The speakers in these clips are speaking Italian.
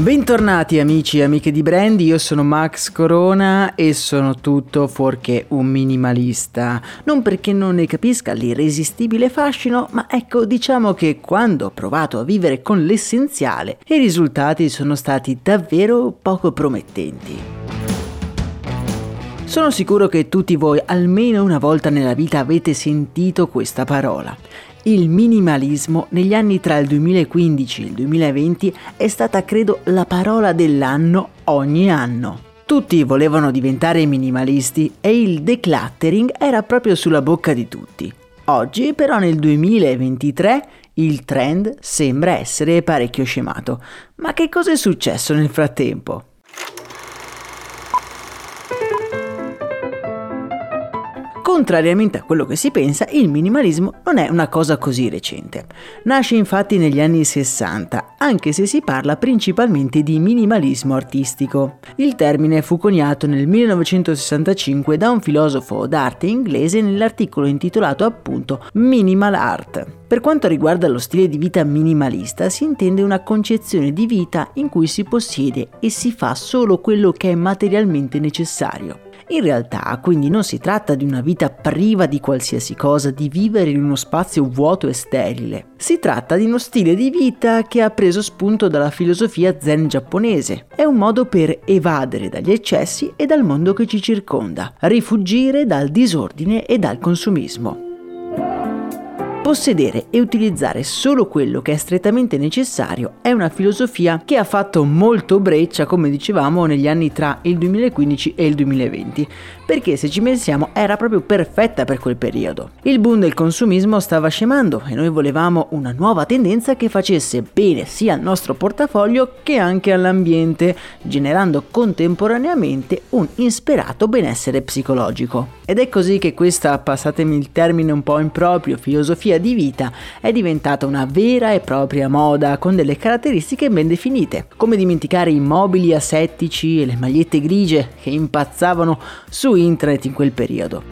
Bentornati amici e amiche di Brandy, io sono Max Corona e sono tutto fuorché un minimalista. Non perché non ne capisca l'irresistibile fascino, ma ecco diciamo che quando ho provato a vivere con l'essenziale, i risultati sono stati davvero poco promettenti. Sono sicuro che tutti voi almeno una volta nella vita avete sentito questa parola. Il minimalismo negli anni tra il 2015 e il 2020 è stata credo la parola dell'anno ogni anno. Tutti volevano diventare minimalisti e il decluttering era proprio sulla bocca di tutti. Oggi però nel 2023 il trend sembra essere parecchio scemato. Ma che cosa è successo nel frattempo? Contrariamente a quello che si pensa, il minimalismo non è una cosa così recente. Nasce infatti negli anni 60, anche se si parla principalmente di minimalismo artistico. Il termine fu coniato nel 1965 da un filosofo d'arte inglese nell'articolo intitolato appunto Minimal Art. Per quanto riguarda lo stile di vita minimalista, si intende una concezione di vita in cui si possiede e si fa solo quello che è materialmente necessario. In realtà quindi non si tratta di una vita priva di qualsiasi cosa, di vivere in uno spazio vuoto e sterile. Si tratta di uno stile di vita che ha preso spunto dalla filosofia zen giapponese. È un modo per evadere dagli eccessi e dal mondo che ci circonda, rifugire dal disordine e dal consumismo. Possedere e utilizzare solo quello che è strettamente necessario è una filosofia che ha fatto molto breccia, come dicevamo, negli anni tra il 2015 e il 2020, perché se ci pensiamo era proprio perfetta per quel periodo. Il boom del consumismo stava scemando e noi volevamo una nuova tendenza che facesse bene sia al nostro portafoglio che anche all'ambiente, generando contemporaneamente un insperato benessere psicologico. Ed è così che questa, passatemi il termine un po' improprio, filosofia di vita è diventata una vera e propria moda con delle caratteristiche ben definite, come dimenticare i mobili asettici e le magliette grigie che impazzavano su internet in quel periodo.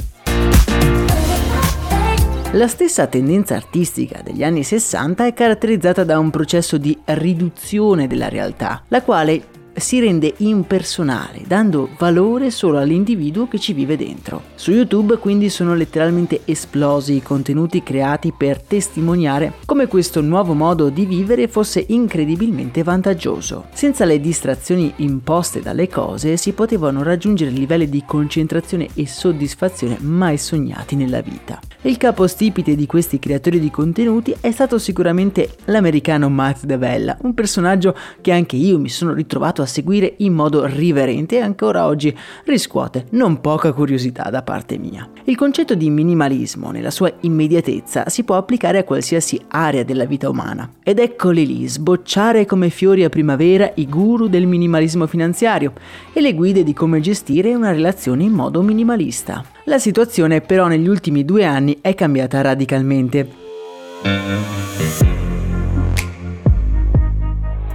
La stessa tendenza artistica degli anni 60 è caratterizzata da un processo di riduzione della realtà, la quale si rende impersonale, dando valore solo all'individuo che ci vive dentro. Su YouTube quindi sono letteralmente esplosi i contenuti creati per testimoniare come questo nuovo modo di vivere fosse incredibilmente vantaggioso. Senza le distrazioni imposte dalle cose si potevano raggiungere livelli di concentrazione e soddisfazione mai sognati nella vita. Il capostipite di questi creatori di contenuti è stato sicuramente l'americano Matt DeBella, un personaggio che anche io mi sono ritrovato a seguire in modo riverente e ancora oggi riscuote non poca curiosità da parte mia. Il concetto di minimalismo nella sua immediatezza si può applicare a qualsiasi area della vita umana. Ed eccoli lì, sbocciare come fiori a primavera i guru del minimalismo finanziario e le guide di come gestire una relazione in modo minimalista. La situazione però negli ultimi due anni è cambiata radicalmente.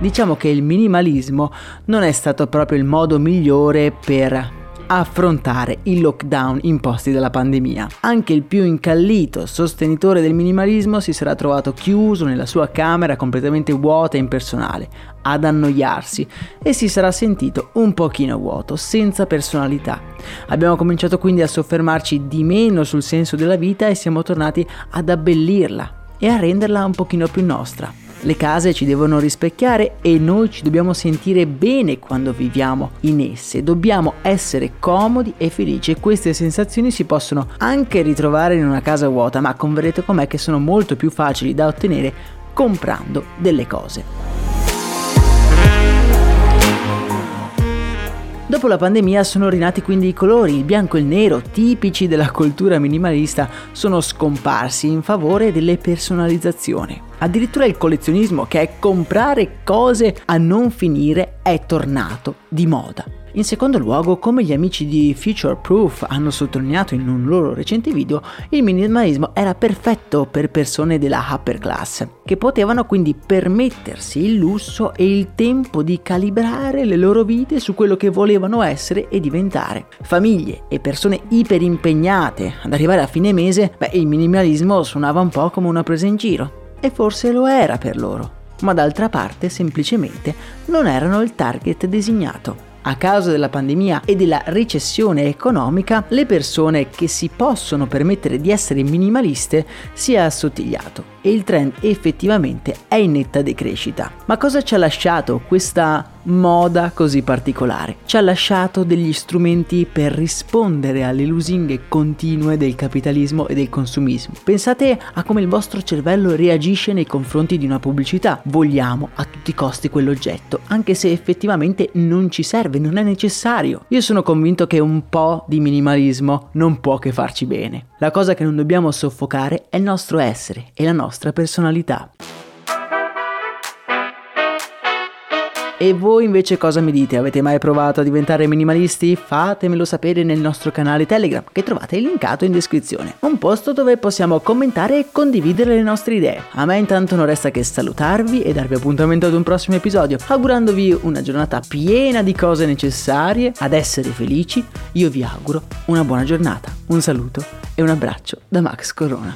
Diciamo che il minimalismo non è stato proprio il modo migliore per affrontare i lockdown imposti dalla pandemia. Anche il più incallito sostenitore del minimalismo si sarà trovato chiuso nella sua camera completamente vuota e impersonale, ad annoiarsi e si sarà sentito un pochino vuoto, senza personalità. Abbiamo cominciato quindi a soffermarci di meno sul senso della vita e siamo tornati ad abbellirla e a renderla un pochino più nostra. Le case ci devono rispecchiare e noi ci dobbiamo sentire bene quando viviamo in esse. Dobbiamo essere comodi e felici queste sensazioni si possono anche ritrovare in una casa vuota, ma converrete con me che sono molto più facili da ottenere comprando delle cose. Dopo la pandemia sono rinati quindi i colori, il bianco e il nero, tipici della cultura minimalista, sono scomparsi in favore delle personalizzazioni. Addirittura il collezionismo, che è comprare cose a non finire, è tornato di moda. In secondo luogo, come gli amici di Future Proof hanno sottolineato in un loro recente video, il minimalismo era perfetto per persone della upper class, che potevano quindi permettersi il lusso e il tempo di calibrare le loro vite su quello che volevano essere e diventare. Famiglie e persone iperimpegnate ad arrivare a fine mese, beh, il minimalismo suonava un po' come una presa in giro. E forse lo era per loro ma d'altra parte semplicemente non erano il target designato. A causa della pandemia e della recessione economica, le persone che si possono permettere di essere minimaliste si è assottigliato e il trend effettivamente è in netta decrescita. Ma cosa ci ha lasciato questa moda così particolare? Ci ha lasciato degli strumenti per rispondere alle lusinghe continue del capitalismo e del consumismo. Pensate a come il vostro cervello reagisce nei confronti di una pubblicità. Vogliamo a tutti i costi quell'oggetto, anche se effettivamente non ci serve, non è necessario. Io sono convinto che un po' di minimalismo non può che farci bene. La cosa che non dobbiamo soffocare è il nostro essere e la nostra personalità. E voi invece cosa mi dite? Avete mai provato a diventare minimalisti? Fatemelo sapere nel nostro canale Telegram che trovate linkato in descrizione. Un posto dove possiamo commentare e condividere le nostre idee. A me intanto non resta che salutarvi e darvi appuntamento ad un prossimo episodio, augurandovi una giornata piena di cose necessarie ad essere felici. Io vi auguro una buona giornata, un saluto e un abbraccio da Max Corona.